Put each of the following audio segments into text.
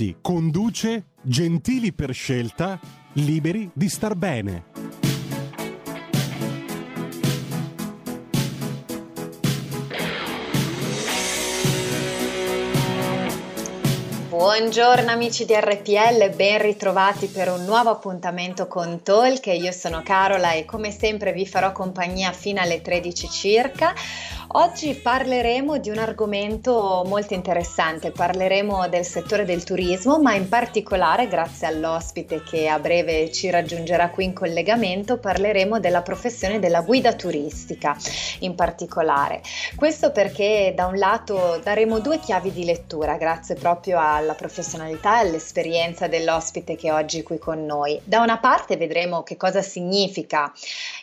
Rossi conduce Gentili per scelta, liberi di star bene. Buongiorno amici di RPL, ben ritrovati per un nuovo appuntamento con Talk. Io sono Carola e come sempre vi farò compagnia fino alle 13 circa. Oggi parleremo di un argomento molto interessante, parleremo del settore del turismo, ma in particolare, grazie all'ospite che a breve ci raggiungerà qui in collegamento, parleremo della professione della guida turistica in particolare. Questo perché da un lato daremo due chiavi di lettura, grazie proprio alla professionalità e all'esperienza dell'ospite che è oggi qui con noi. Da una parte vedremo che cosa significa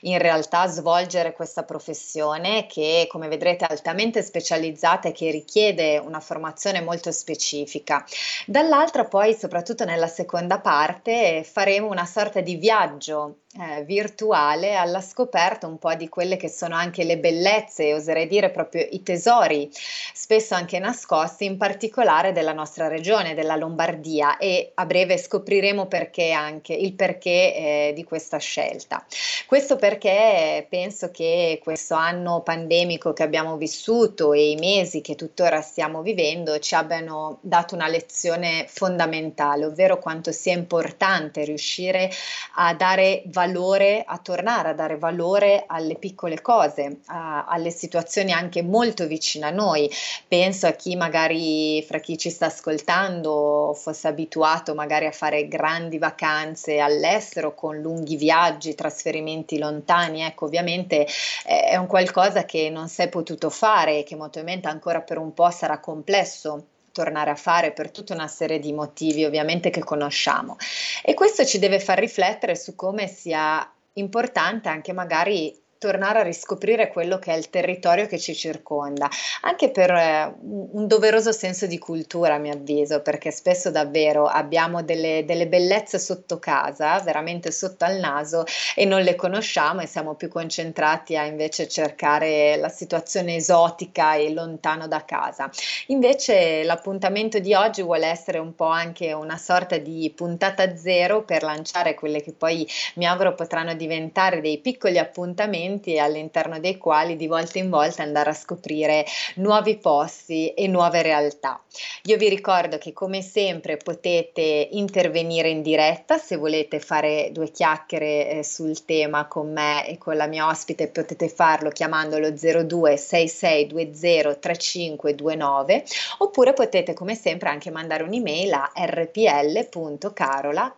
in realtà svolgere questa professione che come vedremo vedrete altamente specializzata e che richiede una formazione molto specifica. Dall'altra poi, soprattutto nella seconda parte, faremo una sorta di viaggio eh, virtuale alla scoperta un po' di quelle che sono anche le bellezze, oserei dire proprio i tesori, spesso anche nascosti, in particolare della nostra regione, della Lombardia e a breve scopriremo perché anche il perché eh, di questa scelta. Questo perché penso che questo anno pandemico che abbiamo vissuto e i mesi che tuttora stiamo vivendo ci abbiano dato una lezione fondamentale, ovvero quanto sia importante riuscire a dare valore valore, a tornare a dare valore alle piccole cose, a, alle situazioni anche molto vicine a noi. Penso a chi magari fra chi ci sta ascoltando fosse abituato magari a fare grandi vacanze all'estero con lunghi viaggi, trasferimenti lontani, ecco ovviamente eh, è un qualcosa che non è potuto fare e che molto probabilmente ancora per un po' sarà complesso tornare a fare per tutta una serie di motivi ovviamente che conosciamo. E questo ci deve far riflettere su come sia importante anche magari tornare a riscoprire quello che è il territorio che ci circonda, anche per eh, un doveroso senso di cultura, a mio avviso, perché spesso davvero abbiamo delle, delle, bellezze sotto casa, veramente sotto al naso, e non le conosciamo e siamo più concentrati a invece cercare la situazione esotica e lontano da casa. Invece l'appuntamento di oggi vuole essere un po' anche una sorta di puntata zero per lanciare quelle che poi mi auguro potranno diventare dei piccoli appuntamenti momenti all'interno dei quali di volta in volta andare a scoprire nuovi posti e nuove realtà. Io vi ricordo che come sempre potete intervenire in diretta se volete fare due chiacchiere eh, sul tema con me e con la mia ospite potete farlo chiamandolo 02 6620 3529 oppure potete come sempre anche mandare un'email a rpl.carola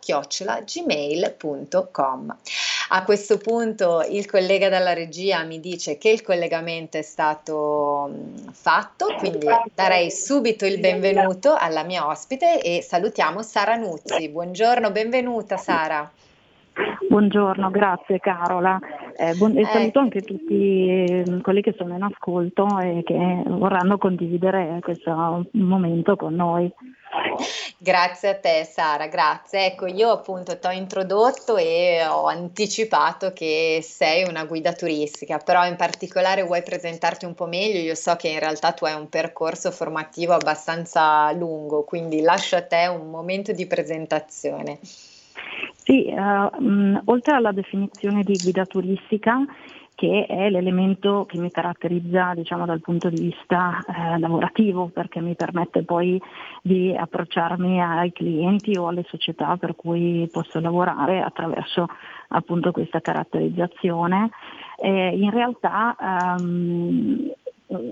gmail.com. A questo punto il collega da dalla regia mi dice che il collegamento è stato fatto, quindi darei subito il benvenuto alla mia ospite e salutiamo Sara Nuzzi. Buongiorno, benvenuta Sara. Buongiorno, grazie Carola. Eh, buon, e saluto eh. anche tutti quelli che sono in ascolto e che vorranno condividere questo momento con noi. Grazie a te Sara, grazie. Ecco, io appunto ti ho introdotto e ho anticipato che sei una guida turistica, però in particolare vuoi presentarti un po' meglio? Io so che in realtà tu hai un percorso formativo abbastanza lungo, quindi lascio a te un momento di presentazione. Sì, uh, mh, oltre alla definizione di guida turistica, che è l'elemento che mi caratterizza diciamo, dal punto di vista eh, lavorativo perché mi permette poi di approcciarmi ai clienti o alle società per cui posso lavorare attraverso appunto questa caratterizzazione. Eh, in realtà ehm,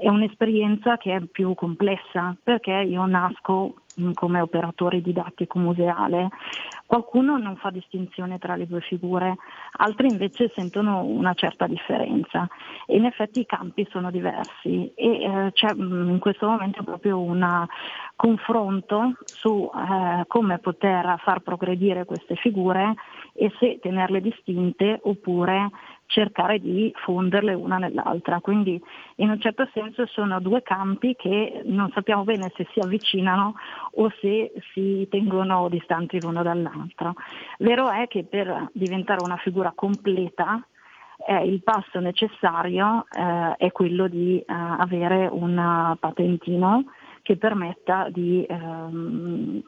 è un'esperienza che è più complessa perché io nasco mm, come operatore didattico museale. Qualcuno non fa distinzione tra le due figure, altri invece sentono una certa differenza. E in effetti i campi sono diversi e eh, c'è mm, in questo momento proprio un confronto su eh, come poter far progredire queste figure e se tenerle distinte oppure cercare di fonderle una nell'altra. Quindi in un certo senso sono due campi che non sappiamo bene se si avvicinano o se si tengono distanti l'uno dall'altro. Vero è che per diventare una figura completa eh, il passo necessario eh, è quello di eh, avere un patentino che permetta di ehm,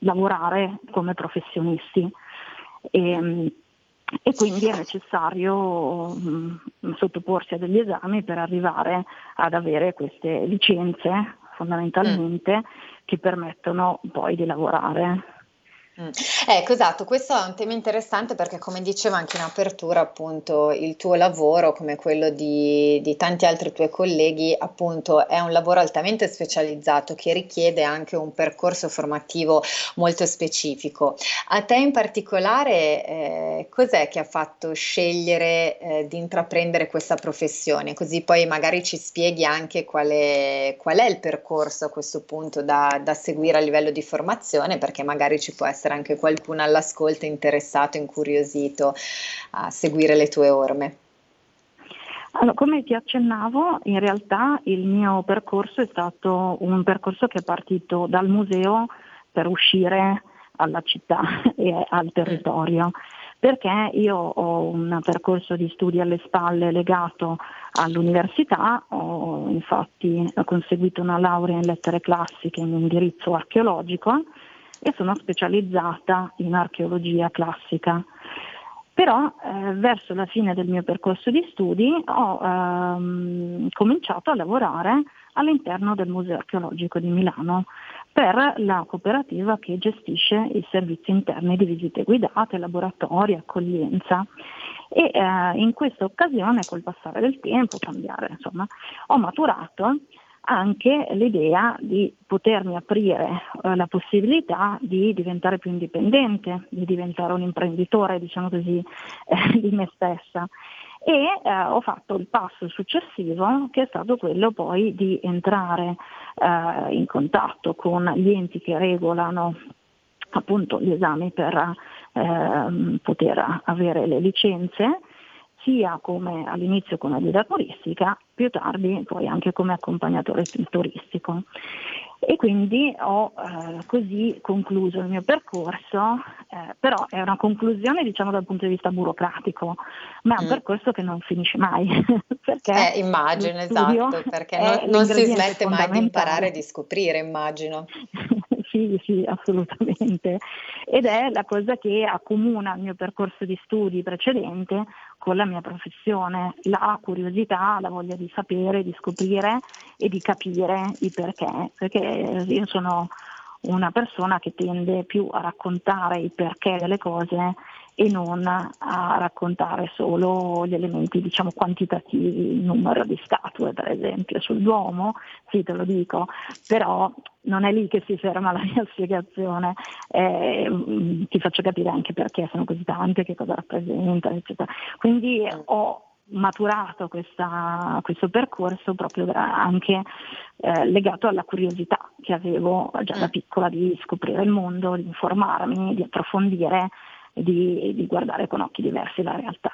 lavorare come professionisti. E, e quindi è necessario mh, mm, sottoporsi a degli esami per arrivare ad avere queste licenze fondamentalmente mm. che permettono poi di lavorare. Mm. Ecco, esatto, questo è un tema interessante perché come dicevo anche in apertura, appunto, il tuo lavoro, come quello di, di, tanti altri tuoi colleghi, appunto, è un lavoro altamente specializzato che richiede anche un percorso formativo molto specifico. A te in particolare, eh, cos'è che ha fatto scegliere eh, di intraprendere questa professione? Così poi magari ci spieghi anche qual è, qual è il percorso a questo punto da, da seguire a livello di formazione, perché magari ci può essere essere anche qualcuno all'ascolto interessato, incuriosito a seguire le tue orme. Allora, come ti accennavo, in realtà il mio percorso è stato un percorso che è partito dal museo per uscire alla città e al territorio, perché io ho un percorso di studi alle spalle legato all'università, ho infatti conseguito una laurea in lettere classiche in indirizzo archeologico e sono specializzata in archeologia classica. Però eh, verso la fine del mio percorso di studi ho ehm, cominciato a lavorare all'interno del Museo archeologico di Milano per la cooperativa che gestisce i servizi interni di visite guidate, laboratori, accoglienza. E eh, in questa occasione, col passare del tempo, cambiare, insomma, ho maturato anche l'idea di potermi aprire eh, la possibilità di diventare più indipendente, di diventare un imprenditore, diciamo così, eh, di me stessa. E eh, ho fatto il passo successivo che è stato quello poi di entrare eh, in contatto con gli enti che regolano appunto gli esami per ehm, poter avere le licenze sia come all'inizio come guida turistica, più tardi poi anche come accompagnatore turistico. E quindi ho eh, così concluso il mio percorso, eh, però è una conclusione diciamo dal punto di vista burocratico, ma è un mm. percorso che non finisce mai. perché eh, immagino, esatto, perché non, non si smette mai di imparare e di scoprire, immagino. sì, sì, assolutamente. Ed è la cosa che accomuna il mio percorso di studi precedente con la mia professione, la curiosità, la voglia di sapere, di scoprire e di capire i perché, perché io sono una persona che tende più a raccontare i perché delle cose e non a raccontare solo gli elementi diciamo, quantitativi, il numero di statue per esempio sul Duomo, sì te lo dico, però non è lì che si ferma la mia spiegazione, eh, ti faccio capire anche perché sono così tante, che cosa rappresentano, eccetera. Quindi ho maturato questa, questo percorso proprio anche eh, legato alla curiosità che avevo già da mm. piccola di scoprire il mondo, di informarmi, di approfondire di, di guardare con occhi diversi la realtà.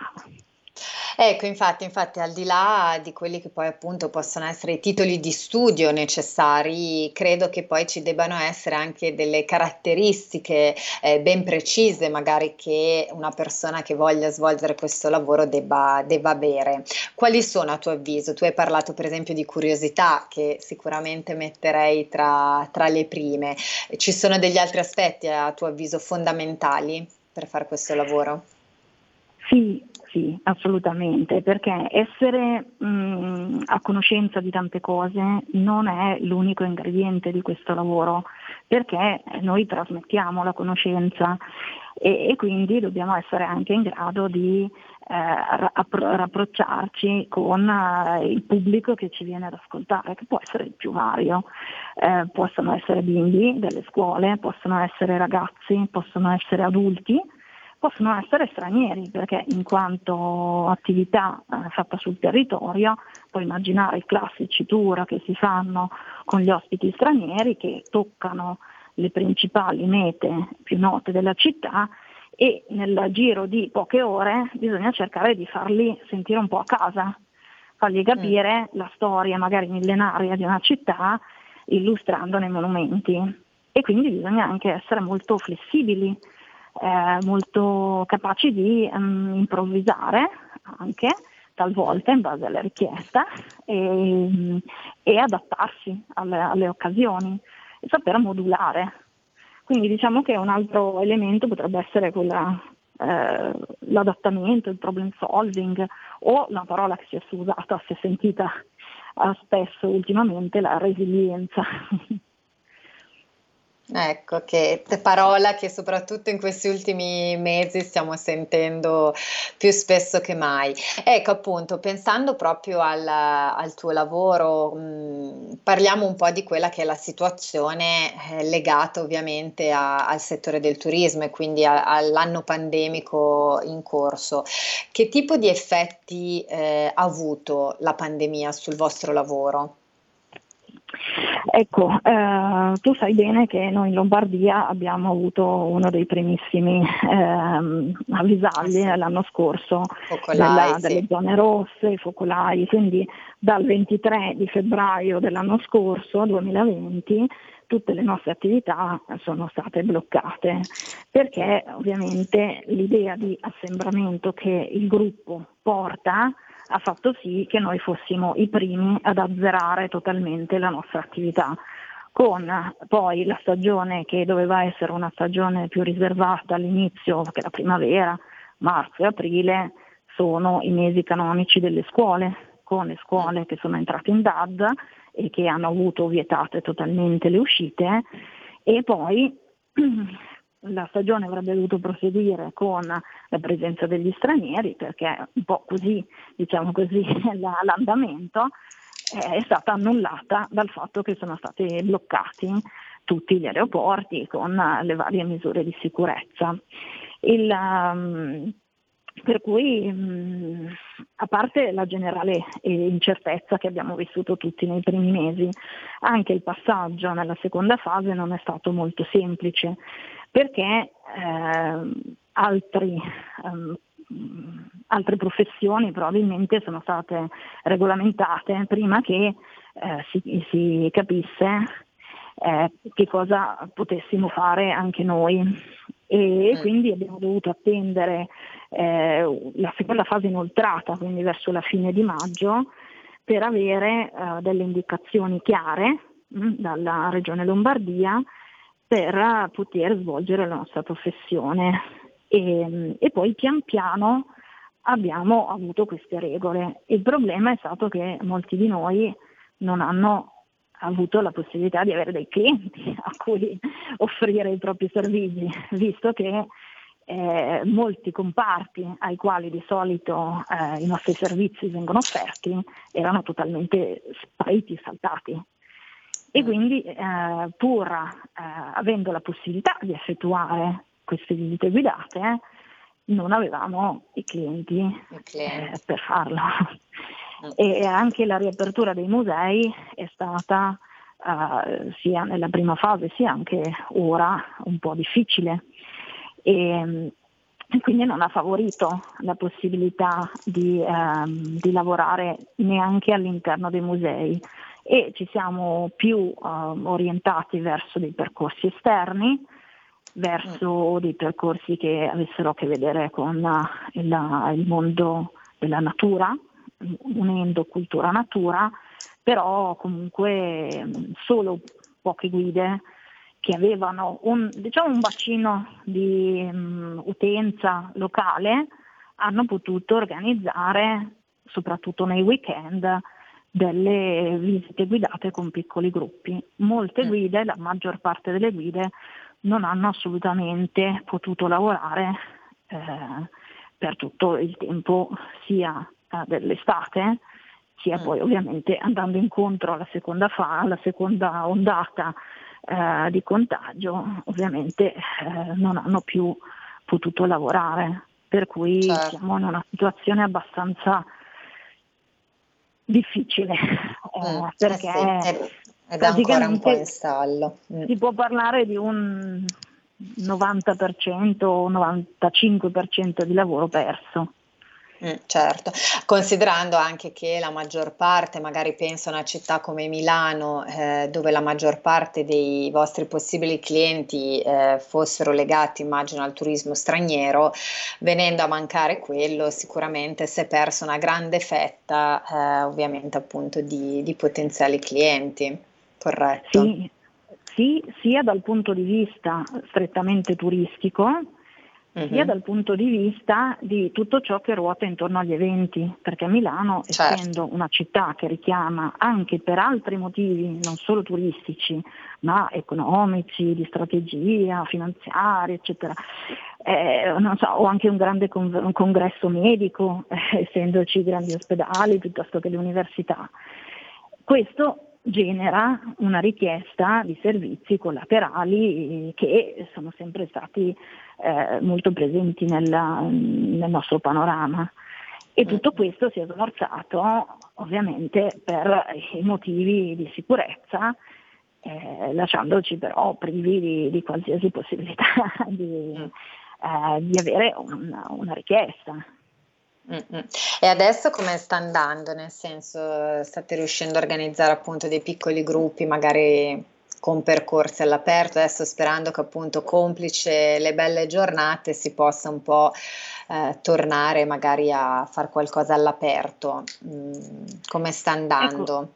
Ecco, infatti, infatti, al di là di quelli che poi appunto possono essere i titoli di studio necessari, credo che poi ci debbano essere anche delle caratteristiche eh, ben precise, magari che una persona che voglia svolgere questo lavoro debba, debba avere. Quali sono a tuo avviso? Tu hai parlato per esempio di curiosità, che sicuramente metterei tra, tra le prime. Ci sono degli altri aspetti a tuo avviso fondamentali per fare questo lavoro? Sì, sì, assolutamente, perché essere mh, mm, a conoscenza di tante cose non è l'unico ingrediente di questo lavoro, perché noi trasmettiamo la conoscenza e, e quindi dobbiamo essere anche in grado di rapprocciarci con eh, il pubblico che ci viene ad ascoltare, che può essere il più vario, eh, possono essere bimbi delle scuole, possono essere ragazzi, possono essere adulti, possono essere stranieri, perché in quanto attività eh, fatta sul territorio, puoi immaginare i classici tour che si fanno con gli ospiti stranieri che toccano le principali mete più note della città e nel giro di poche ore bisogna cercare di farli sentire un po' a casa, fargli capire mm. la storia magari millenaria di una città illustrandone i monumenti e quindi bisogna anche essere molto flessibili, eh, molto capaci di um, improvvisare anche talvolta in base alle richieste e, e adattarsi alle, alle occasioni e saper modulare quindi diciamo che un altro elemento potrebbe essere quella, eh, l'adattamento, il problem solving o la parola che si è usata, si è sentita eh, spesso ultimamente, la resilienza. Ecco, che parola che soprattutto in questi ultimi mesi stiamo sentendo più spesso che mai. Ecco, appunto, pensando proprio al, al tuo lavoro, mh, parliamo un po' di quella che è la situazione eh, legata ovviamente a, al settore del turismo e quindi a, all'anno pandemico in corso. Che tipo di effetti eh, ha avuto la pandemia sul vostro lavoro? Ecco, eh, tu sai bene che noi in Lombardia abbiamo avuto uno dei primissimi eh, avvisagli l'anno scorso focolai, della, delle zone rosse, i focolai, quindi dal 23 di febbraio dell'anno scorso, 2020, tutte le nostre attività sono state bloccate. Perché ovviamente l'idea di assembramento che il gruppo porta ha fatto sì che noi fossimo i primi ad azzerare totalmente la nostra attività. Con poi la stagione che doveva essere una stagione più riservata all'inizio, che la primavera, marzo e aprile sono i mesi canonici delle scuole, con le scuole che sono entrate in DAD e che hanno avuto vietate totalmente le uscite. E poi la stagione avrebbe dovuto proseguire con la presenza degli stranieri perché un po' così, diciamo così, l'andamento è stata annullata dal fatto che sono stati bloccati tutti gli aeroporti con le varie misure di sicurezza. Il, um, per cui, mh, a parte la generale incertezza che abbiamo vissuto tutti nei primi mesi, anche il passaggio nella seconda fase non è stato molto semplice perché eh, altri, um, altre professioni probabilmente sono state regolamentate prima che eh, si, si, capisse eh, che cosa potessimo fare anche noi e mm. quindi abbiamo dovuto attendere eh, la seconda fase inoltrata, quindi verso la fine di maggio, per avere eh, delle indicazioni chiare mh, mm, dalla Regione Lombardia per poter svolgere la nostra professione e, e poi pian piano abbiamo avuto queste regole. Il problema è stato che molti di noi non hanno avuto la possibilità di avere dei clienti a cui offrire i propri servizi, visto che eh, molti comparti ai quali di solito eh, i nostri servizi vengono offerti erano totalmente spariti, saltati e quindi eh, pur eh, avendo la possibilità di effettuare queste visite guidate, non avevamo i clienti eh, per farlo. Mm. E anche la riapertura dei musei è stata eh, sia nella prima fase sia anche ora un po' difficile e, e quindi non ha favorito la possibilità di, ehm, di lavorare neanche all'interno dei musei e ci siamo più uh, orientati verso dei percorsi esterni, verso dei percorsi che avessero a che vedere con il, il mondo della natura, unendo cultura natura, però comunque mm, solo poche guide che avevano un, diciamo, un bacino di um, utenza locale hanno potuto organizzare, soprattutto nei weekend, delle visite guidate con piccoli gruppi. Molte mm. guide, la maggior parte delle guide, non hanno assolutamente potuto lavorare eh, per tutto il tempo sia eh, dell'estate, sia mm. poi ovviamente andando incontro alla seconda, fa, alla seconda ondata eh, di contagio, ovviamente eh, non hanno più potuto lavorare. Per cui certo. siamo in una situazione abbastanza difficile eh, mm, perché eh sì, è, ancora un po' in stallo. Mm. Si può parlare di un 90% o 95% di lavoro perso. Mm, certo, considerando anche che la maggior parte, magari penso a una città come Milano, eh, dove la maggior parte dei vostri possibili clienti eh, fossero legati, immagino, al turismo straniero, venendo a mancare quello, sicuramente si è persa una grande fetta, eh, ovviamente appunto di, di, potenziali clienti, corretto? Sì, sì, sia dal punto di vista strettamente turistico, uh-huh. sia dal punto di vista di tutto ciò che ruota intorno agli eventi, perché Milano, certo. essendo una città che richiama anche per altri motivi, non solo turistici, ma economici, di strategia, finanziari, eccetera, eh, so, o anche un grande con- un congresso medico, eh, essendoci grandi ospedali piuttosto che le università. Questo genera una richiesta di servizi collaterali che sono sempre stati eh, molto presenti nella, nel nostro panorama. E tutto questo si è smorzato ovviamente per i motivi di sicurezza, eh, lasciandoci però privi di, di qualsiasi possibilità di, eh, di avere una, una richiesta. Mm-mm. E adesso come sta andando? Nel senso, state riuscendo a organizzare appunto dei piccoli gruppi, magari con percorsi all'aperto, adesso sperando che appunto complice le belle giornate si possa un po' eh, tornare magari a fare qualcosa all'aperto. Mm, come sta andando? Ecco.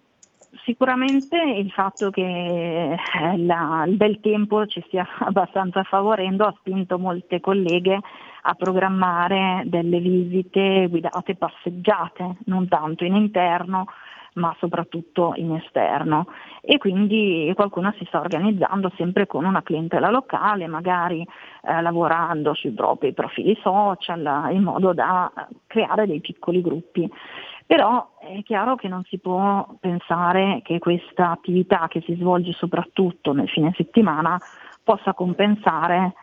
Sicuramente il fatto che eh, la, il bel tempo ci stia abbastanza favorendo ha spinto molte colleghe a programmare delle visite guidate passeggiate, non tanto in interno ma soprattutto in esterno e quindi qualcuno si sta organizzando sempre con una clientela locale, magari eh, lavorando sui propri profili social in modo da creare dei piccoli gruppi. Però è chiaro che non si può pensare che questa attività che si svolge soprattutto nel fine settimana possa compensare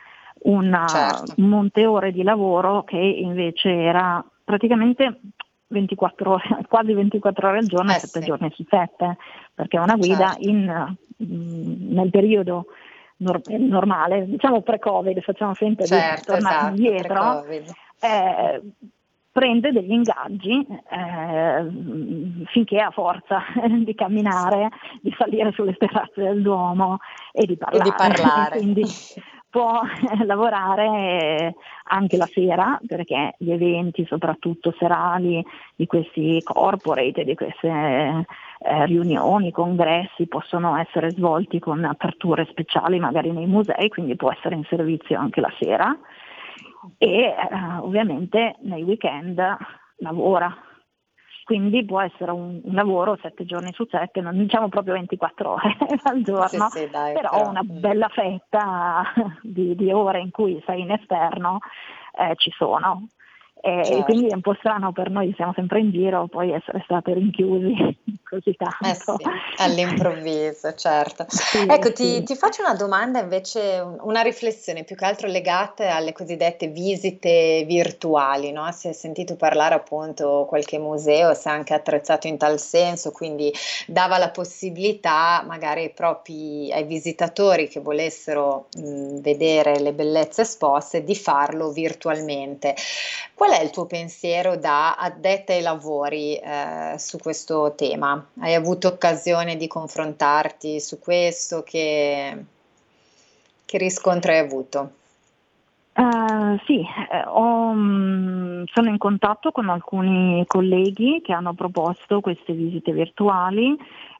certo. un monte ore di lavoro che invece era praticamente 24 ore, quasi 24 ore al giorno eh 7 sì. giorni su 7, perché una guida certo. in, mm, nel periodo nor- normale, diciamo pre-Covid, facciamo sempre certo, di tornare esatto, indietro, eh, prende degli ingaggi eh, finché ha forza di camminare, di salire sulle terrazze del Duomo e di parlare. E di parlare. Quindi può lavorare anche la sera perché gli eventi, soprattutto serali, di questi corporate, di queste eh, riunioni, congressi, possono essere svolti con aperture speciali magari nei musei, quindi può essere in servizio anche la sera e eh, ovviamente nei weekend lavora. Quindi può essere un, un, lavoro sette giorni su sette, non diciamo proprio 24 ore al giorno, sì, sì, dai, però, però, una mm. bella fetta di, di, ore in cui sei in esterno eh, ci sono. E certo. quindi è un po' strano per noi, siamo sempre in giro, poi essere state rinchiusi così tanto. Eh sì, all'improvviso, certo. Sì, ecco, ti, ti, faccio una domanda invece, una riflessione più che altro legata alle cosiddette visite virtuali, no? Si è sentito parlare appunto qualche museo, si è anche attrezzato in tal senso, quindi dava la possibilità magari ai propri ai visitatori che volessero mh, vedere le bellezze esposte di farlo virtualmente. Qual è il tuo pensiero da addetta ai lavori eh, su questo tema? Hai avuto occasione di confrontarti su questo? Che, che riscontro hai avuto? Uh, sì, eh, ho, mm, sono in contatto con alcuni colleghi che hanno proposto queste visite virtuali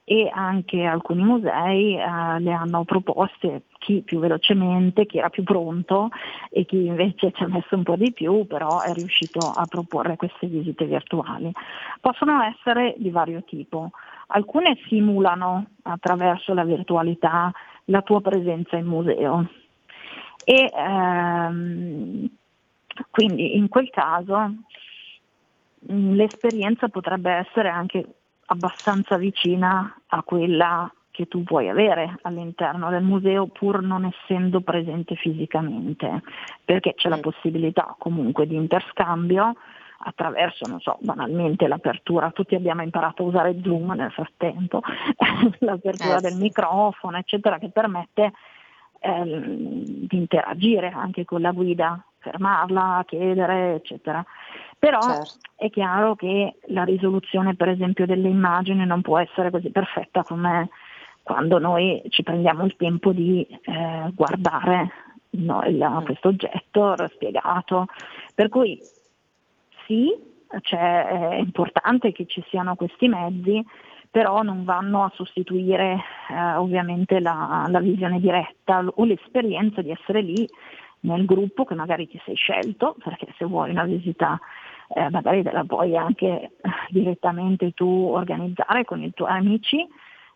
e anche alcuni musei uh, le hanno proposte, chi più velocemente, chi era più pronto e chi invece ci ha messo un po' di più, però è riuscito a proporre queste visite virtuali. Possono essere di vario tipo. Alcune simulano attraverso la virtualità la tua presenza in museo e ehm, Quindi in quel caso mm, l'esperienza potrebbe essere anche abbastanza vicina a quella che tu puoi avere all'interno del museo pur non essendo presente fisicamente, perché c'è la mm. possibilità comunque di interscambio attraverso, non so, banalmente l'apertura, tutti abbiamo imparato a usare Zoom nel frattempo, l'apertura eh, del microfono, eccetera, che permette eh, di interagire anche con la guida, fermarla, chiedere, eccetera. Però certo. è chiaro che la risoluzione, per esempio, delle immagini non può essere così perfetta come quando noi ci prendiamo il tempo di eh, guardare no, il, mm. questo oggetto spiegato. Per cui sì, cioè, è importante che ci siano questi mezzi, però non vanno a sostituire eh, ovviamente la, la, visione diretta o l'esperienza di essere lì nel gruppo che magari ti sei scelto, perché se vuoi una visita eh, magari te la puoi anche eh, direttamente tu organizzare con i tuoi amici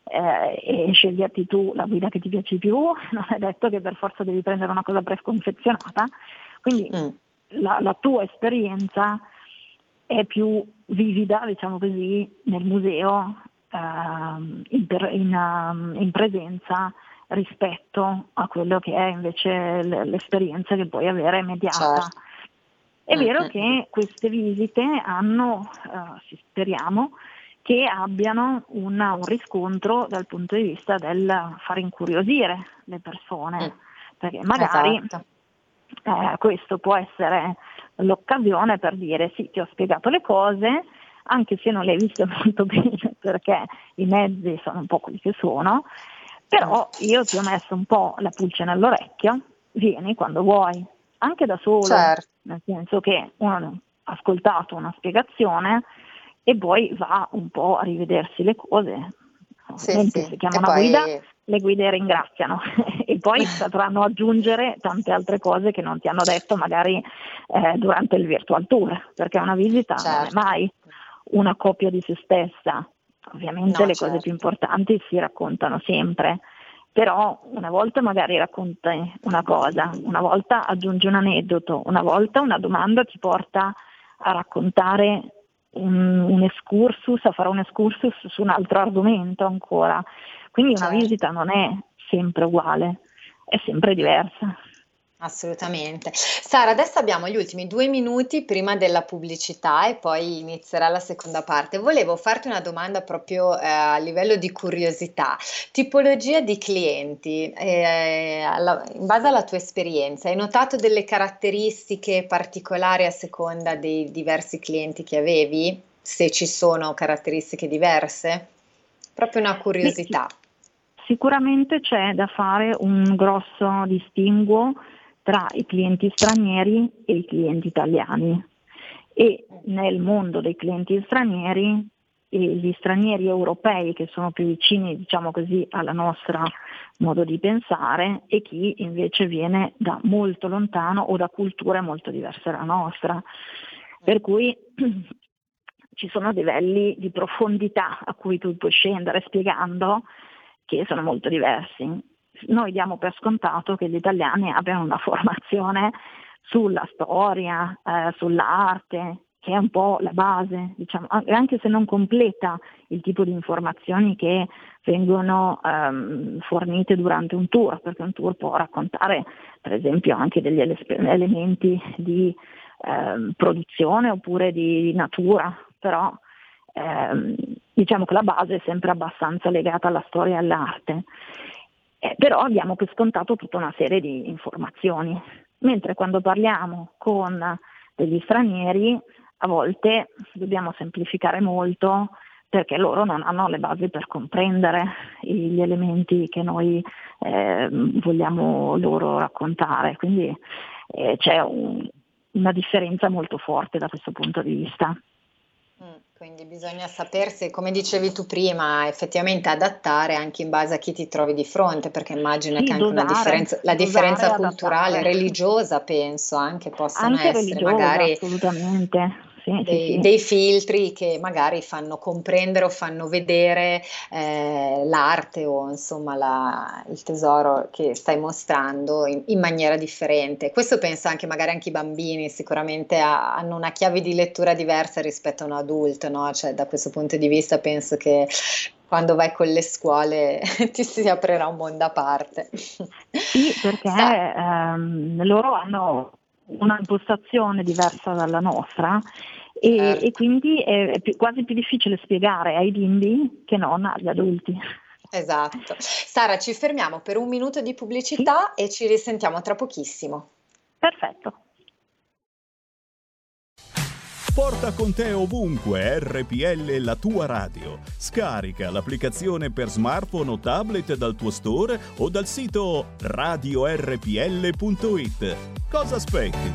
eh, e sceglierti tu la guida che ti piace più, non è detto che per forza devi prendere una cosa preconfezionata, quindi mm. la, la tua esperienza è più vivida, diciamo così, nel museo uh, in, in, uh, in, presenza rispetto a quello che è invece l'esperienza che puoi avere immediata. Certo. È vero che queste visite hanno, uh, speriamo, che abbiano una, un riscontro dal punto di vista del far incuriosire le persone, mm. perché magari esatto. eh, questo può essere l'occasione per dire sì, ti ho spiegato le cose, anche se non le hai viste molto bene perché i mezzi sono un po' quelli che sono, però io ti ho messo un po' la pulce nell'orecchio, vieni quando vuoi, anche da solo, certo. nel senso che uno ha ascoltato una spiegazione e poi va un po' a rivedersi le cose. Sì, sì. Si chiama e una poi... guida, le guide ringraziano e poi sapranno aggiungere tante altre cose che non ti hanno detto magari eh, durante il virtual tour, perché una visita certo. non è certo. mai una copia di se stessa. Ovviamente no, le certo. cose più importanti si raccontano sempre, però una volta magari racconti una cosa, una volta aggiungi un aneddoto, una volta una domanda ti porta a raccontare un, un excursus, a fare un excursus su un altro argomento ancora. Quindi una certo. visita non è sempre uguale, è sempre diversa. Assolutamente. Sara, adesso abbiamo gli ultimi due minuti prima della pubblicità e poi inizierà la seconda parte. Volevo farti una domanda proprio eh, a livello di curiosità. Tipologia di clienti, eh, alla, in base alla tua esperienza, hai notato delle caratteristiche particolari a seconda dei diversi clienti che avevi? Se ci sono caratteristiche diverse? Proprio una curiosità. Sicuramente c'è da fare un grosso distinguo tra i clienti stranieri e i clienti italiani e nel mondo dei clienti stranieri gli stranieri europei che sono più vicini diciamo così alla nostra modo di pensare e chi invece viene da molto lontano o da culture molto diverse dalla nostra. Per cui ci sono livelli di profondità a cui tu puoi scendere spiegando che sono molto diversi noi diamo per scontato che gli italiani abbiano una formazione sulla storia, eh, sull'arte, che è un po' la base, diciamo, anche se non completa il tipo di informazioni che vengono ehm, fornite durante un tour, perché un tour può raccontare per esempio anche degli elementi di ehm, produzione oppure di natura, però ehm, diciamo che la base è sempre abbastanza legata alla storia e all'arte eh, però abbiamo per scontato tutta una serie di informazioni, mentre quando parliamo con degli stranieri a volte dobbiamo semplificare molto perché loro non hanno le basi per comprendere gli elementi che noi eh, vogliamo loro raccontare, quindi eh, c'è un, una differenza molto forte da questo punto di vista. Quindi bisogna sapersi, come dicevi tu prima, effettivamente adattare anche in base a chi ti trovi di fronte, perché immagino sì, che anche dosare, differenza, la differenza culturale, adattare. religiosa, penso, anche possano anche essere magari... Assolutamente, sì, dei, sì, dei, filtri che magari fanno comprendere o fanno vedere eh, l'arte o insomma la, il tesoro che stai mostrando in, in, maniera differente. Questo penso anche magari anche i bambini sicuramente ha, hanno una chiave di lettura diversa rispetto a un adulto, no? Cioè da questo punto di vista penso che quando vai con le scuole ti si aprirà un mondo a parte. Sì, perché ehm, loro hanno una impostazione diversa dalla nostra e, certo. e quindi è, più, quasi più difficile spiegare ai bimbi che non agli adulti. Esatto. Sara, ci fermiamo per un minuto di pubblicità sì. e ci risentiamo tra pochissimo. Perfetto. Porta con te ovunque RPL la tua radio. Scarica l'applicazione per smartphone o tablet dal tuo store o dal sito radiorpl.it. Cosa aspetti?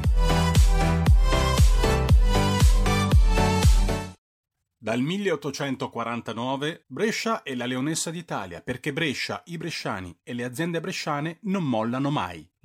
Dal 1849 Brescia è la leonessa d'Italia perché Brescia, i bresciani e le aziende bresciane non mollano mai.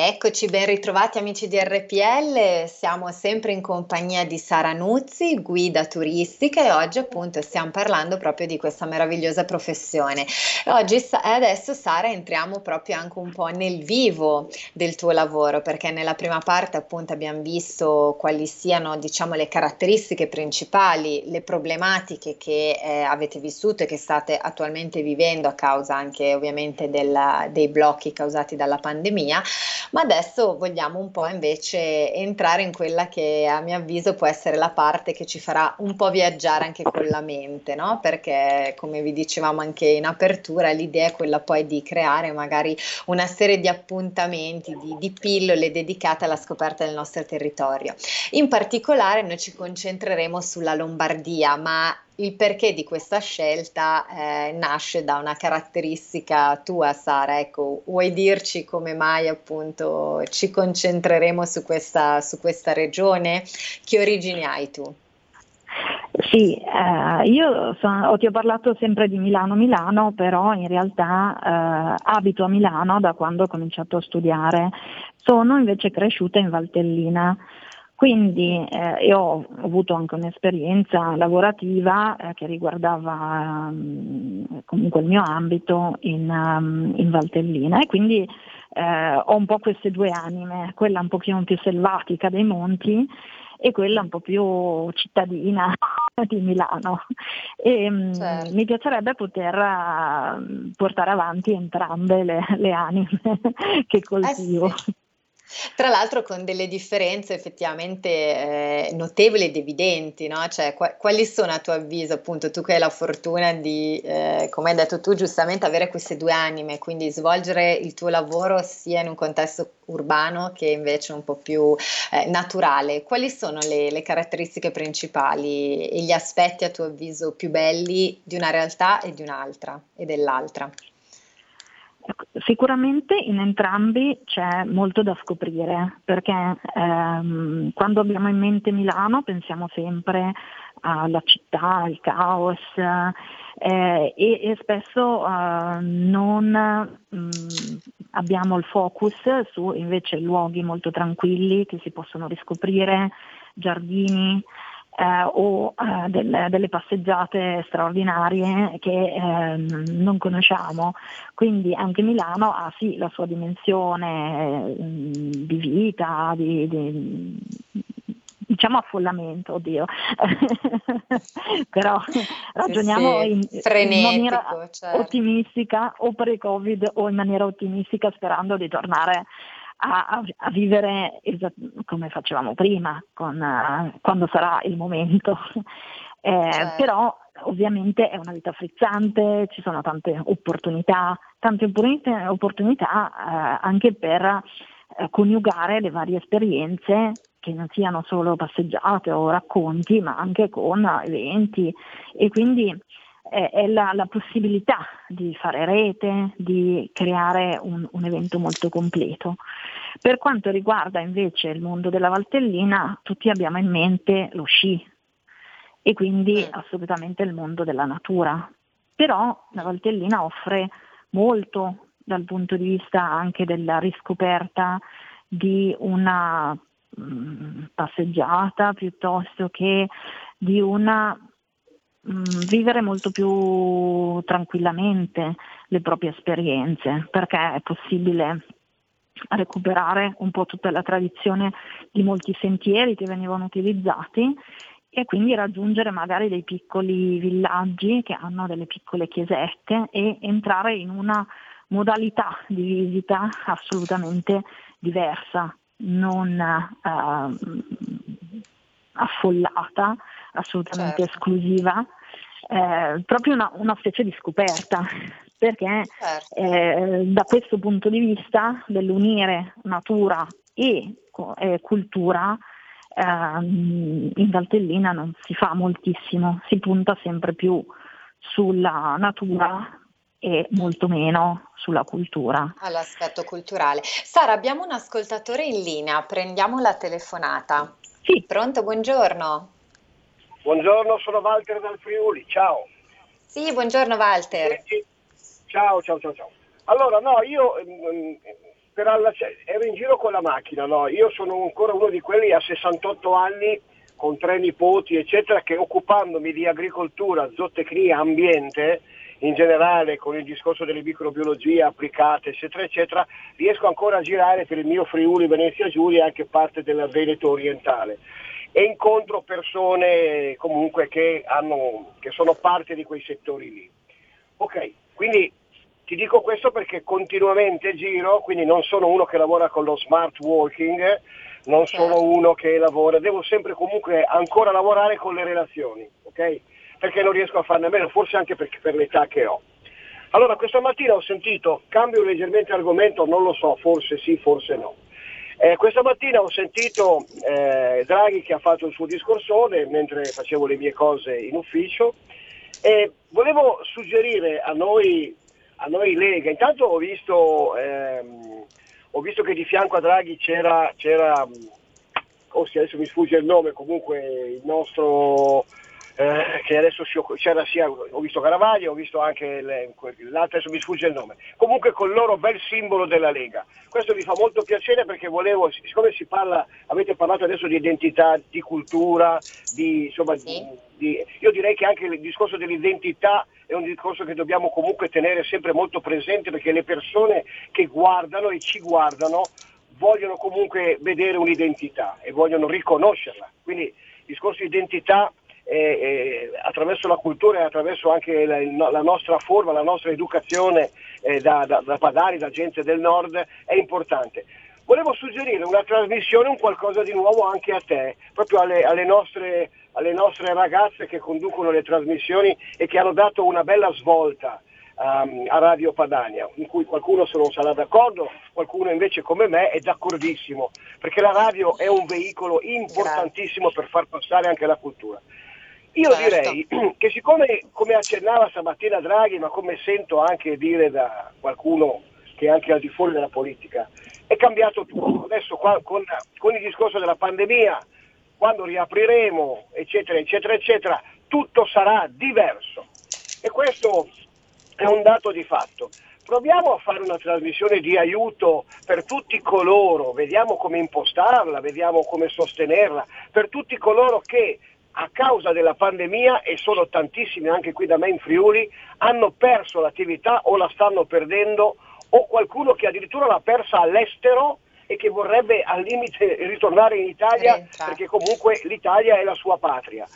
Eccoci, ben ritrovati amici di RPL, siamo sempre in compagnia di Sara Nuzzi, guida turistica e oggi appunto stiamo parlando proprio di questa meravigliosa professione. Oggi adesso Sara entriamo proprio anche un po' nel vivo del tuo lavoro perché nella prima parte appunto abbiamo visto quali siano diciamo le caratteristiche principali, le problematiche che eh, avete vissuto e che state attualmente vivendo a causa anche ovviamente della, dei blocchi causati dalla pandemia ma adesso vogliamo un po' invece entrare in quella che a mio avviso può essere la parte che ci farà un po' viaggiare anche con la mente, no? Perché come vi dicevamo anche in apertura, l'idea è quella poi di creare magari una serie di appuntamenti, di, di pillole dedicate alla scoperta del nostro territorio. In particolare noi ci concentreremo sulla Lombardia, ma il perché di questa scelta eh, nasce da una caratteristica tua, Sara. Ecco, vuoi dirci come mai appunto ci concentreremo su questa, su questa regione? Che origini hai tu? Sì, eh, io sono, ti ho parlato sempre di Milano-Milano, però in realtà eh, abito a Milano da quando ho cominciato a studiare. Sono invece cresciuta in Valtellina. Quindi eh, io ho avuto anche un'esperienza lavorativa eh, che riguardava um, comunque il mio ambito in, um, in Valtellina e quindi eh, ho un po' queste due anime, quella un pochino più selvatica dei monti e quella un po' più cittadina di Milano. E, mm, certo. Mi piacerebbe poter portare avanti entrambe le, le anime che coltivo. Eh sì. Tra l'altro con delle differenze effettivamente eh, notevoli ed evidenti, no? Cioè, qua- quali sono a tuo avviso, appunto, tu che hai la fortuna di, eh, come hai detto tu giustamente, avere queste due anime, quindi svolgere il tuo lavoro sia in un contesto urbano che invece un po' più eh, naturale. Quali sono le, le caratteristiche principali e gli aspetti a tuo avviso più belli di una realtà e di un'altra e dell'altra? Sicuramente in entrambi c'è molto da scoprire perché ehm, quando abbiamo in mente Milano pensiamo sempre alla città, al caos eh, e, e, spesso eh, non mh, mm, abbiamo il focus su invece luoghi molto tranquilli che si possono riscoprire, giardini eh, o eh, delle, delle, passeggiate straordinarie che eh, non conosciamo. Quindi anche Milano ha sì la sua dimensione mh, di vita, di, di diciamo affollamento, oddio, però ragioniamo sì. In, in, maniera certo. ottimistica o pre-Covid o in maniera ottimistica sperando di tornare a, a vivere esat- come facevamo prima, con, uh, quando sarà il momento. Eh, certo. Però ovviamente è una vita frizzante, ci sono tante opportunità, tante opportunità, opportunità eh, anche per eh, coniugare le varie esperienze che non siano solo passeggiate o racconti, ma anche con eventi e quindi è la, la, possibilità di fare rete, di creare un, un, evento molto completo. Per quanto riguarda invece il mondo della Valtellina, tutti abbiamo in mente lo sci e quindi mm. assolutamente il mondo della natura. Però la Valtellina offre molto dal punto di vista anche della riscoperta di una mh, mm, passeggiata piuttosto che di una mh, mm, vivere molto più tranquillamente le proprie esperienze, perché è possibile recuperare un po' tutta la tradizione di molti sentieri che venivano utilizzati e quindi raggiungere magari dei piccoli villaggi che hanno delle piccole chiesette e entrare in una modalità di visita assolutamente diversa, non eh, affollata, assolutamente certo. esclusiva, eh, proprio una, una, specie di scoperta, perché certo. eh, da questo punto di vista dell'unire natura e eh, cultura, ehm, in Valtellina non si fa moltissimo, si punta sempre più sulla natura e molto meno sulla cultura. All'aspetto culturale. Sara, abbiamo un ascoltatore in linea, prendiamo la telefonata. Sì. Pronto, buongiorno. Buongiorno, sono Walter dal Friuli, ciao. Sì, buongiorno Walter. Ciao, ciao, ciao, ciao. Allora, no, io mm, per alla, ero in giro con la macchina, no? io sono ancora uno di quelli a 68 anni con tre nipoti, eccetera, che occupandomi di agricoltura, zootecnia, ambiente, in generale con il discorso delle microbiologie applicate, eccetera, eccetera, riesco ancora a girare per il mio Friuli Venezia Giulia anche parte della Veneto orientale e incontro persone comunque che, hanno, che sono parte di quei settori lì. Ok, quindi ti dico questo perché continuamente giro, quindi non sono uno che lavora con lo smart working, non sono certo. uno che lavora, devo sempre comunque ancora lavorare con le relazioni, ok? perché non riesco a farne a meno, forse anche perché per l'età che ho. Allora questa mattina ho sentito, cambio leggermente argomento, non lo so, forse sì, forse no. Eh, questa mattina ho sentito eh, Draghi che ha fatto il suo discorsone mentre facevo le mie cose in ufficio e volevo suggerire a noi, a noi Lega, intanto ho visto, ehm, ho visto che di fianco a Draghi c'era, c'era oh sì, adesso mi sfugge il nome, comunque il nostro eh, che adesso c'era sia, ho visto Caravaggio, ho visto anche le, l'altro, adesso mi sfugge il nome, comunque col loro bel simbolo della Lega. Questo mi fa molto piacere perché volevo, siccome si parla, avete parlato adesso di identità, di cultura, di, insomma, sì. di, io direi che anche il discorso dell'identità è un discorso che dobbiamo comunque tenere sempre molto presente perché le persone che guardano e ci guardano vogliono comunque vedere un'identità e vogliono riconoscerla. Quindi il discorso di identità eh, attraverso la cultura e attraverso anche la, la, nostra forma, la nostra educazione eh, da, da, da, padari, da gente del nord è importante. Volevo suggerire una trasmissione, un qualcosa di nuovo anche a te, proprio alle, alle, nostre, alle nostre ragazze che conducono le trasmissioni e che hanno dato una bella svolta um, a Radio Padania, in cui qualcuno se non sarà d'accordo, qualcuno invece come me è d'accordissimo, perché la radio è un veicolo importantissimo per far passare anche la cultura. Io certo. direi che siccome, come accennava stamattina Draghi, ma come sento anche dire da qualcuno che è anche al di fuori della politica, è cambiato tutto. Adesso qua, con, con il discorso della pandemia, quando riapriremo, eccetera, eccetera, eccetera, tutto sarà diverso. E questo è un dato di fatto. Proviamo a fare una trasmissione di aiuto per tutti coloro, vediamo come impostarla, vediamo come sostenerla, per tutti coloro che a causa della pandemia, e sono tantissimi anche qui da me in Friuli, hanno perso l'attività o la stanno perdendo, o qualcuno che addirittura l'ha persa all'estero e che vorrebbe al limite ritornare in Italia Rientra. perché comunque l'Italia è la sua patria.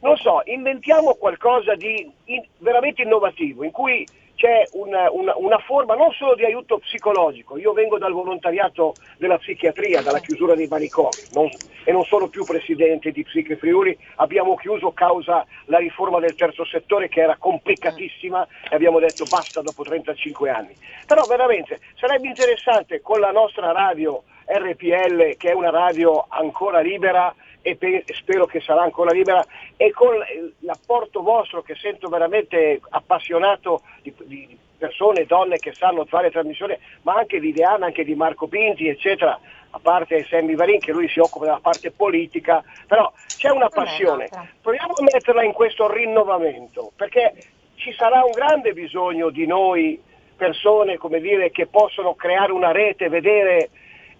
Non so, inventiamo qualcosa di in, veramente innovativo in cui c'è una, una, una, forma non solo di aiuto psicologico, io vengo dal volontariato della psichiatria, dalla chiusura dei manicomi non, e non sono più presidente di Psiche Friuli, abbiamo chiuso causa la riforma del terzo settore che era complicatissima e abbiamo detto basta dopo 35 anni. Però veramente sarebbe interessante con la nostra radio RPL, che è una radio ancora libera, e pe- spero che sarà ancora libera e con l'apporto vostro che sento veramente appassionato di, di persone, donne che sanno fare trasmissione, ma anche di Diana, anche di Marco Pinti, eccetera, a parte Sammy Varin che lui si occupa della parte politica, però c'è una passione. Proviamo a metterla in questo rinnovamento, perché ci sarà un grande bisogno di noi persone, come dire, che possono creare una rete, vedere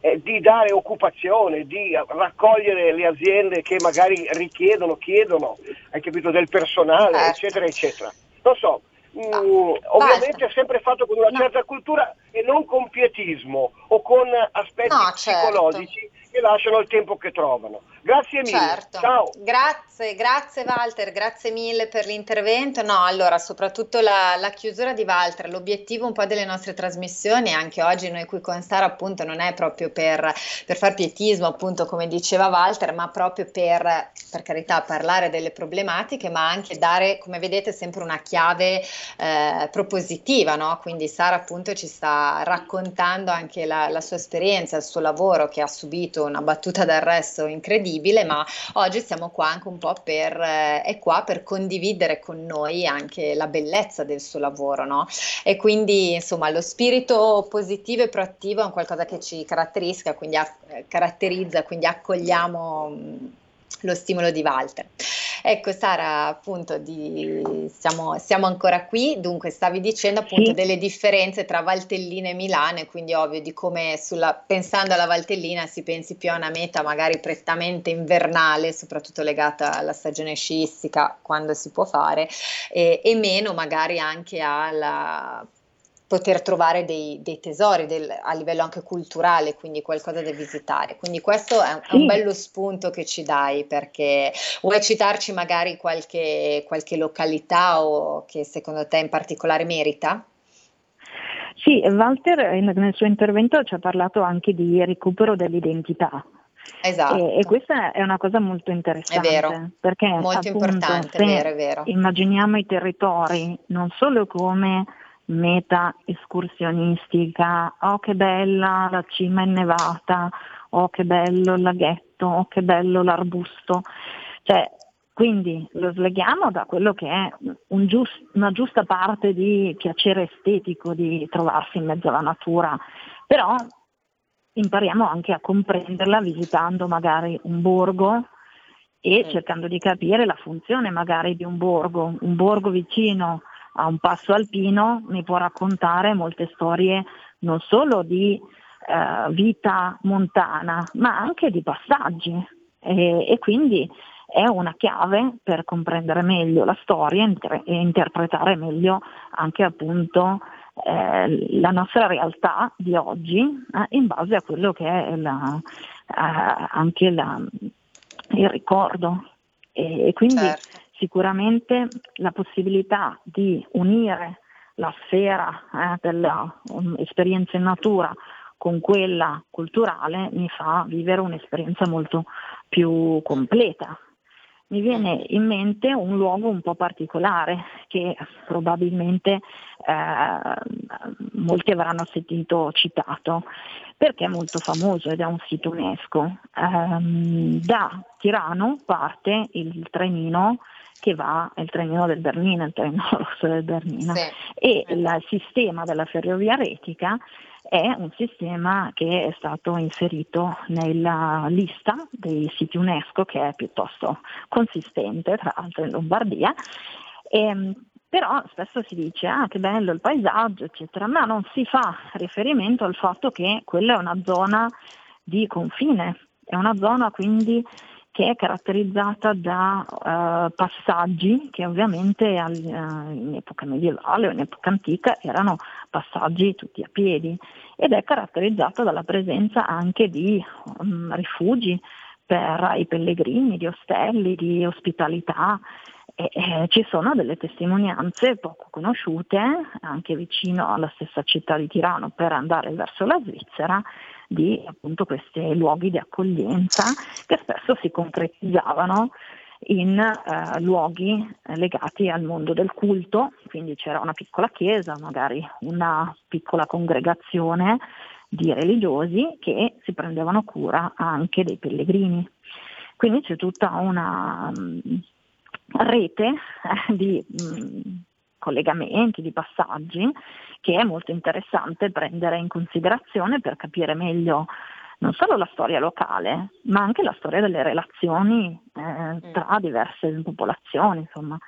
eh, di dare occupazione, di raccogliere le aziende che magari richiedono, chiedono, hai capito, del personale, certo. eccetera, eccetera. Non so, mh, mm, ovviamente è sempre fatto con una no. certa cultura e non con pietismo o con aspetti no, certo. psicologici che lasciano il tempo che trovano. Grazie mille. Certo. Ciao. Grazie, grazie Walter, grazie mille per l'intervento. No, allora, soprattutto la, la, chiusura di Walter, l'obiettivo un po' delle nostre trasmissioni, anche oggi noi qui con Sara appunto non è proprio per, per far pietismo, appunto come diceva Walter, ma proprio per, per carità, parlare delle problematiche, ma anche dare, come vedete, sempre una chiave eh, propositiva, no? Quindi Sara appunto ci sta raccontando anche la, la sua esperienza, il suo lavoro che ha subito una battuta d'arresto incredibile incredibile, ma oggi siamo qua anche un po' per, eh, è qua per condividere con noi anche la bellezza del suo lavoro, no? E quindi insomma lo spirito positivo e proattivo è un qualcosa che ci caratterizza, quindi, eh, caratterizza, quindi accogliamo mh, lo stimolo di Walter. Ecco Sara, appunto, di, siamo, siamo, ancora qui, dunque stavi dicendo appunto sì. delle differenze tra Valtellina e Milano, e quindi ovvio di come sulla, pensando alla Valtellina si pensi più a una meta magari prettamente invernale, soprattutto legata alla stagione sciistica, quando si può fare, e, e meno magari anche alla poter trovare dei, dei tesori del, a livello anche culturale, quindi qualcosa da visitare. Quindi questo è, sì. è, un bello spunto che ci dai perché vuoi citarci magari qualche, qualche località o che secondo te in particolare merita? Sì, Walter nel suo intervento ci ha parlato anche di recupero dell'identità. Esatto. E, e, questa è una cosa molto interessante. È vero. Perché molto appunto, importante, è vero, è vero. Immaginiamo i territori non solo come meta escursionistica, oh che bella la cima innevata, oh che bello il laghetto, oh che bello l'arbusto. Cioè, quindi lo sleghiamo da quello che è un giust, una giusta parte di piacere estetico di trovarsi in mezzo alla natura, però impariamo anche a comprenderla visitando magari un borgo e cercando di capire la funzione magari di un borgo, un borgo vicino a un passo alpino mi può raccontare molte storie non solo di eh, vita montana, ma anche di passaggi e, e, quindi è una chiave per comprendere meglio la storia e interpretare meglio anche appunto eh, la nostra realtà di oggi eh, in base a quello che è la, eh, anche la, il ricordo. E, e quindi certo sicuramente la possibilità di unire la sfera eh, dell'esperienza um, in natura con quella culturale mi fa vivere un'esperienza molto più completa. Mi viene in mente un luogo un po' particolare che probabilmente eh, molti avranno sentito citato perché è molto famoso ed è un sito UNESCO. Eh, da Tirano parte il trenino che va, il trenino del Bernina, il treno rosso del Bernina. Sì. E il sistema della ferrovia retica è un sistema che è stato inserito nella lista dei siti UNESCO che è piuttosto consistente, tra l'altro in Lombardia. E, ehm, però spesso si dice ah che bello il paesaggio eccetera, ma non si fa riferimento al fatto che quella è una zona di confine, è una zona quindi che è caratterizzata da uh, passaggi che ovviamente al, uh, in epoca medievale o in epoca antica erano passaggi tutti a piedi ed è caratterizzata dalla presenza anche di um, rifugi per i pellegrini, di ostelli, di ospitalità E, eh, ci sono delle testimonianze poco conosciute, anche vicino alla stessa città di Tirano, per andare verso la Svizzera, di appunto questi luoghi di accoglienza che spesso si concretizzavano in eh, luoghi legati al mondo del culto, quindi c'era una piccola chiesa, magari una piccola congregazione di religiosi che si prendevano cura anche dei pellegrini. Quindi c'è tutta una um, rete eh, di um, collegamenti, di passaggi che è molto interessante prendere in considerazione per capire meglio non solo la storia locale, ma anche la storia delle relazioni eh, mm. tra diverse popolazioni, insomma.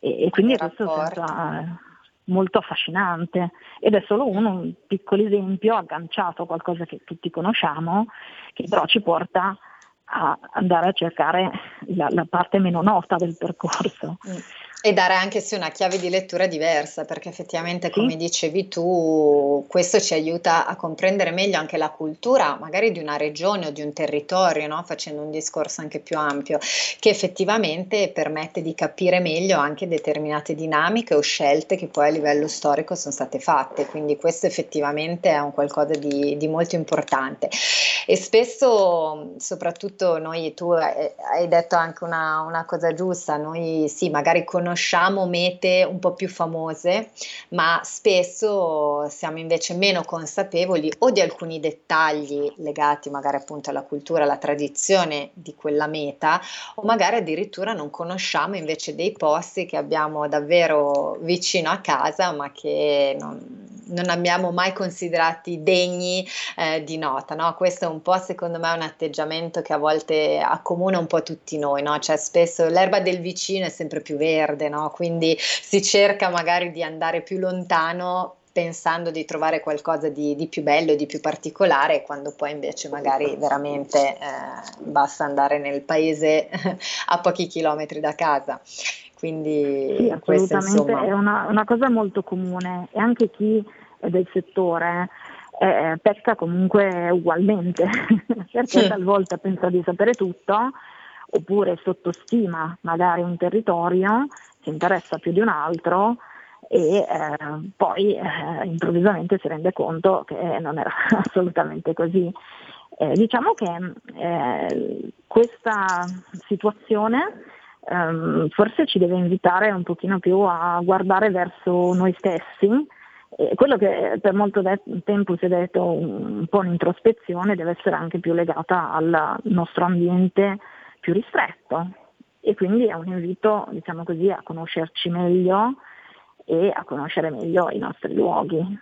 E, e quindi questo sembra molto affascinante ed è solo uno, un piccolo esempio agganciato a qualcosa che tutti conosciamo, che però ci porta a andare a cercare la, la parte meno nota del percorso. Mm. E dare anche sì una chiave di lettura diversa, perché effettivamente, come sì. dicevi tu, questo ci aiuta a comprendere meglio anche la cultura, magari di una regione o di un territorio, no? facendo un discorso anche più ampio, che effettivamente permette di capire meglio anche determinate dinamiche o scelte che poi a livello storico sono state fatte. Quindi questo effettivamente è un qualcosa di, di molto importante. E spesso, soprattutto noi, tu hai detto anche una, una cosa giusta, noi sì, magari conosciamo conosciamo mete un po' più famose, ma spesso siamo invece meno consapevoli o di alcuni dettagli legati magari appunto alla cultura, alla tradizione di quella meta, o magari addirittura non conosciamo invece dei posti che abbiamo davvero vicino a casa, ma che non, non abbiamo mai considerati degni eh, di nota. No? Questo è un po' secondo me un atteggiamento che a volte accomuna un po' tutti noi, no? cioè spesso l'erba del vicino è sempre più verde no? quindi si cerca magari di andare più lontano pensando di trovare qualcosa di, di più bello, di più particolare, quando poi invece magari veramente eh, basta andare nel paese a pochi chilometri da casa. Quindi sì, questo, insomma... è una, una, cosa molto comune e anche chi è del settore eh, pecca comunque ugualmente, perché sì. talvolta pensa di sapere tutto oppure sottostima magari un territorio si interessa più di un altro e eh, poi eh, improvvisamente si rende conto che non era assolutamente così. Eh, diciamo che eh, questa situazione ehm, forse ci deve invitare un pochino più a guardare verso noi stessi. quello che per molto de- tempo si è detto un, po' un'introspezione deve essere anche più legata al nostro ambiente più ristretto, e quindi è un invito, diciamo così, a conoscerci meglio e a conoscere meglio i nostri luoghi.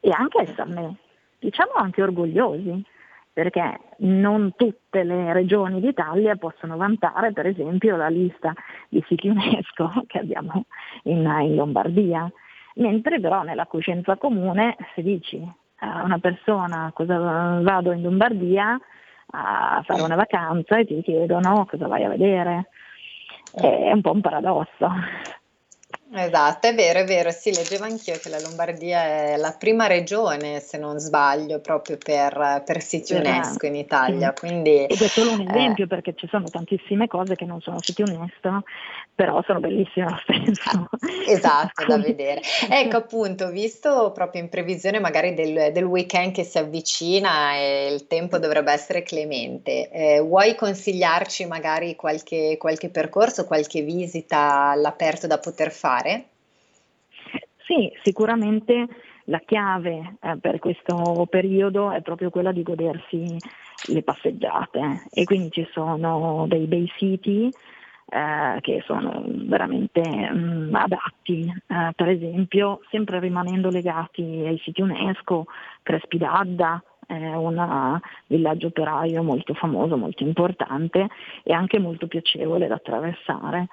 E anche esserne, diciamo anche orgogliosi, perché non tutte le regioni d'Italia possono vantare per esempio la lista di siti UNESCO che abbiamo in, in Lombardia, mentre però nella coscienza comune se dici a una persona cosa vado in Lombardia a fare una vacanza? e ti chiedono cosa vai a vedere? È un po' un paradosso. Esatto, è vero, è vero, sì, leggevo anch'io che la Lombardia è la prima regione, se non sbaglio, proprio per, per siti. UNESCO in Italia. Quindi, Ed è solo un esempio eh, perché ci sono tantissime cose che non sono siti UNESCO, però sono bellissime lo stesso. Esatto, da vedere. Ecco appunto, visto proprio in previsione magari del, del, weekend che si avvicina e il tempo dovrebbe essere clemente, eh, vuoi consigliarci magari qualche, qualche percorso, qualche visita all'aperto da poter fare? Fare? Sì, sicuramente la chiave eh, per questo periodo è proprio quella di godersi le passeggiate e quindi ci sono dei bei siti eh, che sono veramente mh, mm, adatti, eh, per esempio sempre rimanendo legati ai siti UNESCO, Crespi d'Adda, è un villaggio operaio molto famoso, molto importante e anche molto piacevole da attraversare.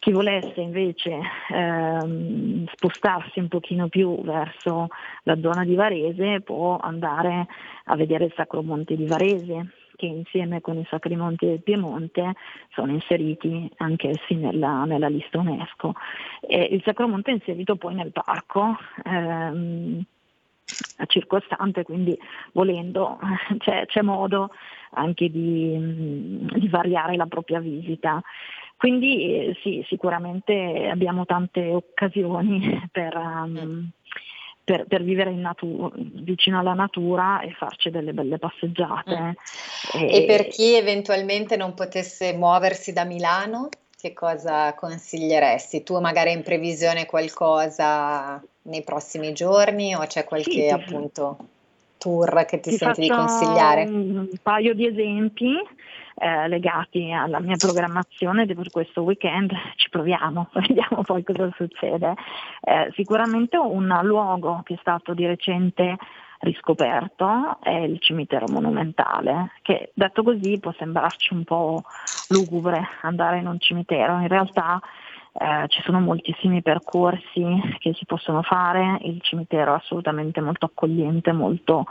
Chi volesse invece ehm, spostarsi un pochino più verso la zona di Varese può andare a vedere il Sacro Monte di Varese che insieme con i Sacri Monti del Piemonte sono inseriti anch'essi nella, nella lista UNESCO. E il Sacro Monte è inserito poi nel parco. Ehm, circostante, quindi volendo c'è, c'è modo anche di, di, variare la propria visita. Quindi eh, sì, sicuramente abbiamo tante occasioni per, um, per, per vivere natu- vicino alla natura e farci delle belle passeggiate. Mm. E, e per chi eventualmente non potesse muoversi da Milano, che cosa consiglieresti? Tu magari in previsione qualcosa nei prossimi giorni o c'è qualche sì, appunto tour che ti, ti senti di consigliare? Un paio di esempi eh, legati alla mia programmazione per questo weekend, ci proviamo, vediamo poi cosa succede. Eh, sicuramente un luogo che è stato di recente riscoperto è il cimitero monumentale, che detto così può sembrarci un po' lugubre andare in un cimitero, in realtà eh, ci sono moltissimi percorsi che si possono fare, il cimitero è assolutamente molto accogliente, molto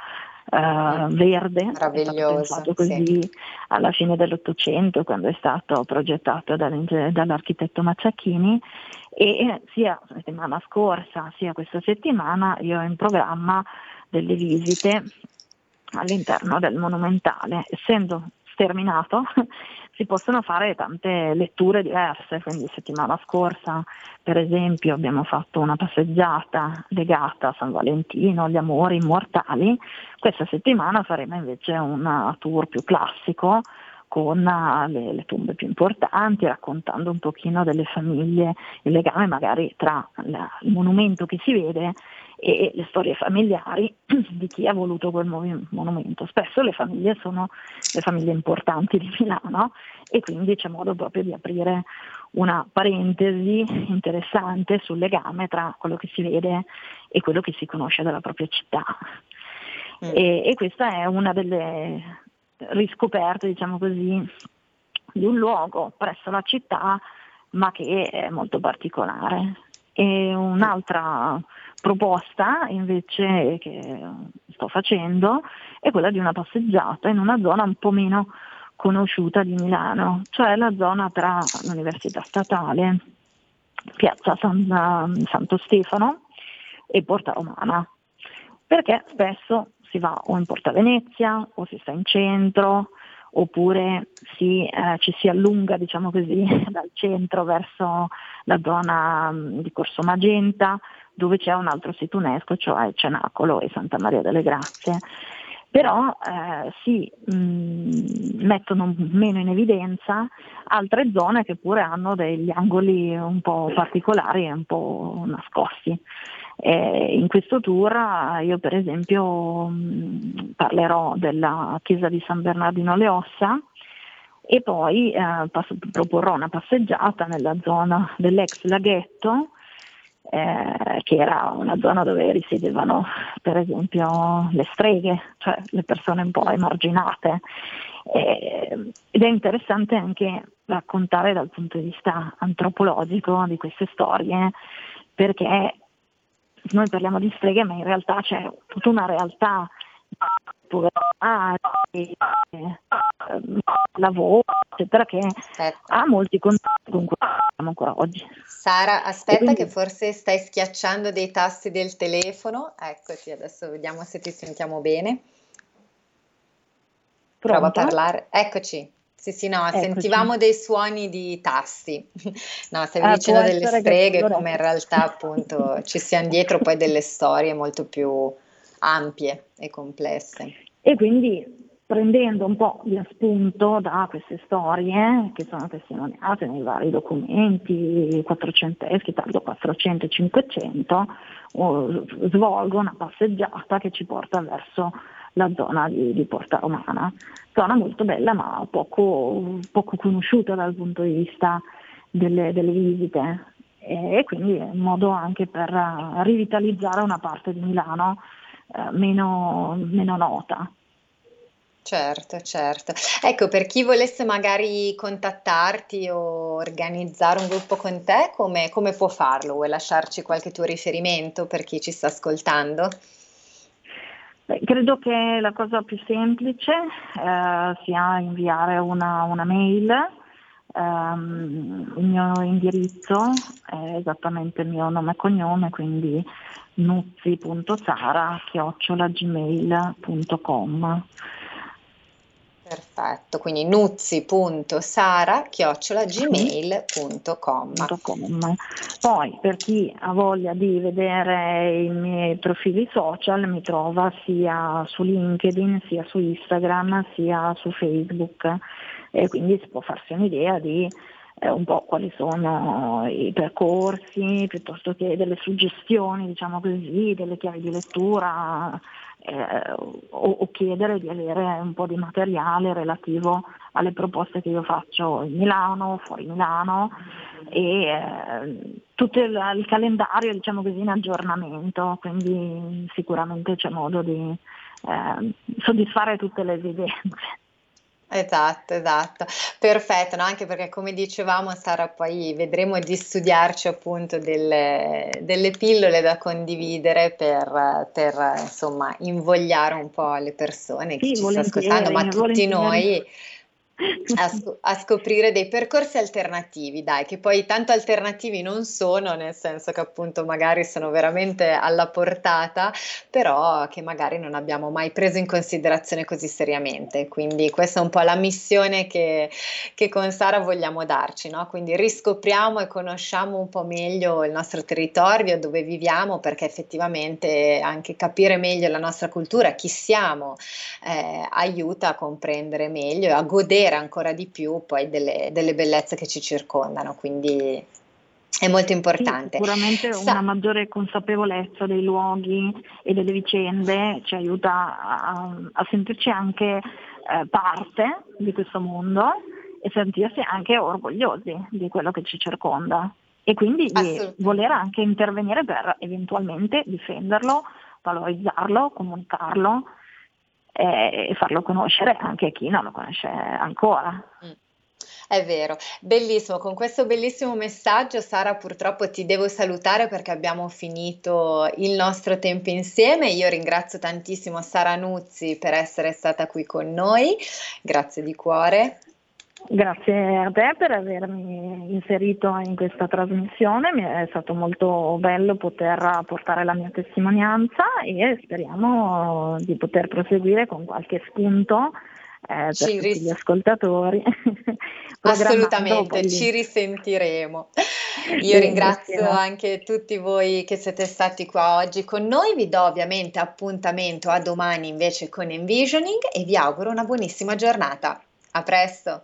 eh, verde, meraviglioso così sì. alla fine dell'Ottocento quando è stato progettato dall'architetto Macciacchini e sia la settimana scorsa sia questa settimana io ho in programma delle visite all'interno del monumentale, essendo sterminato si possono fare tante letture diverse, quindi settimana scorsa per esempio abbiamo fatto una passeggiata legata a San Valentino, agli amori immortali, questa settimana faremo invece un tour più classico con le, le, tombe più importanti, raccontando un pochino delle famiglie, il legame magari tra la, il monumento che si vede e le storie familiari di chi ha voluto quel monumento. Spesso le famiglie sono le famiglie importanti di Milano e quindi c'è modo proprio di aprire una parentesi interessante sul legame tra quello che si vede e quello che si conosce della propria città. Mm. E, e, questa è una delle riscoperte, diciamo così, di un luogo presso la città, ma che è molto particolare. E un'altra proposta invece che sto facendo è quella di una passeggiata in una zona un po' meno conosciuta di Milano, cioè la zona tra l'Università Statale, Piazza San, Santo Stefano e Porta Romana, perché spesso si va o in Porta Venezia o si sta in centro oppure si, eh, ci si allunga diciamo così, dal centro verso la zona mm, di Corso Magenta dove c'è un altro sito UNESCO, cioè Cenacolo e Santa Maria delle Grazie. Però eh, si mh, mm, mettono meno in evidenza altre zone che pure hanno degli angoli un po' particolari e un po' nascosti. Eh, in questo tour io per esempio mh, parlerò della chiesa di San Bernardino Le Ossa e poi eh, passo, proporrò una passeggiata nella zona dell'ex laghetto eh, che era una zona dove risiedevano per esempio le streghe, cioè le persone un po' emarginate. Eh, ed è interessante anche raccontare dal punto di vista antropologico di queste storie, perché noi parliamo di streghe, ma in realtà c'è tutta una realtà povertà, lavoro, eccetera, che ecco. ha molti contatti con cui siamo ancora oggi. Sara, aspetta quindi... che forse stai schiacciando dei tasti del telefono. Eccoti, adesso vediamo se ti sentiamo bene. Prova a parlare. Eccoci. Sì, sì, no, Eccoci. sentivamo dei suoni di tasti. No, stavi ah, dicendo delle streghe, come in realtà appunto ci siano dietro poi delle storie molto più ampie e complesse. E quindi prendendo un po' di spunto da queste storie che sono testimoniate nei vari documenti quattrocenteschi, tardo 400 e 500, svolgo una passeggiata che ci porta verso la zona di, di Porta Romana, zona molto bella ma poco, poco conosciuta dal punto di vista delle, delle visite e quindi è un modo anche per rivitalizzare una parte di Milano eh, meno, meno nota. Certo, certo. Ecco, per chi volesse magari contattarti o organizzare un gruppo con te, come, come può farlo? Vuoi lasciarci qualche tuo riferimento per chi ci sta ascoltando? Beh, credo che la cosa più semplice eh, sia inviare una, una mail. Um, il mio indirizzo è esattamente il mio nome e cognome, quindi nuzzi.sara-gmail.com Perfetto, quindi nuzzi.sara-gmail.com Poi per chi ha voglia di vedere i miei profili social mi trova sia su LinkedIn, sia su Instagram, sia su Facebook. E quindi si può farsi un'idea di eh, un po' quali sono i percorsi, piuttosto che delle suggestioni, diciamo così, delle chiavi di lettura eh, o, o, chiedere di avere un po' di materiale relativo alle proposte che io faccio in Milano, fuori Milano e eh, tutto il, il, calendario diciamo così in aggiornamento, quindi sicuramente c'è modo di eh, soddisfare tutte le esigenze. Esatto, esatto, perfetto, no? anche perché come dicevamo Sara poi vedremo di studiarci appunto delle, delle pillole da condividere per, per, insomma invogliare un po' le persone che sì, ci stanno ascoltando, ma tutti noi a, a, scoprire dei percorsi alternativi, dai, che poi tanto alternativi non sono, nel senso che appunto magari sono veramente alla portata, però che magari non abbiamo mai preso in considerazione così seriamente. Quindi questa è un po' la missione che, che con Sara vogliamo darci, no? Quindi riscopriamo e conosciamo un po' meglio il nostro territorio, dove viviamo, perché effettivamente anche capire meglio la nostra cultura, chi siamo, eh, aiuta a comprendere meglio e a godere vedere ancora di più poi delle, delle bellezze che ci circondano, quindi è molto importante. Sì, sicuramente Sa- una maggiore consapevolezza dei luoghi e delle vicende ci aiuta a, a sentirci anche eh, parte di questo mondo e sentirsi anche orgogliosi di quello che ci circonda e quindi di voler anche intervenire per eventualmente difenderlo, valorizzarlo, comunicarlo e farlo conoscere anche a chi non lo conosce ancora. Mm. È vero, bellissimo. Con questo bellissimo messaggio, Sara, purtroppo ti devo salutare perché abbiamo finito il nostro tempo insieme. Io ringrazio tantissimo Sara Nuzzi per essere stata qui con noi. Grazie di cuore. Grazie a te per avermi inserito in questa trasmissione, mi è stato molto bello poter portare la mia testimonianza e speriamo di poter proseguire con qualche spunto eh, per ci tutti ris- gli ascoltatori. Assolutamente, ci risentiremo. Io sì, ringrazio anche tutti voi che siete stati qua oggi con noi, vi do ovviamente appuntamento a domani invece con Envisioning e vi auguro una buonissima giornata. A presto!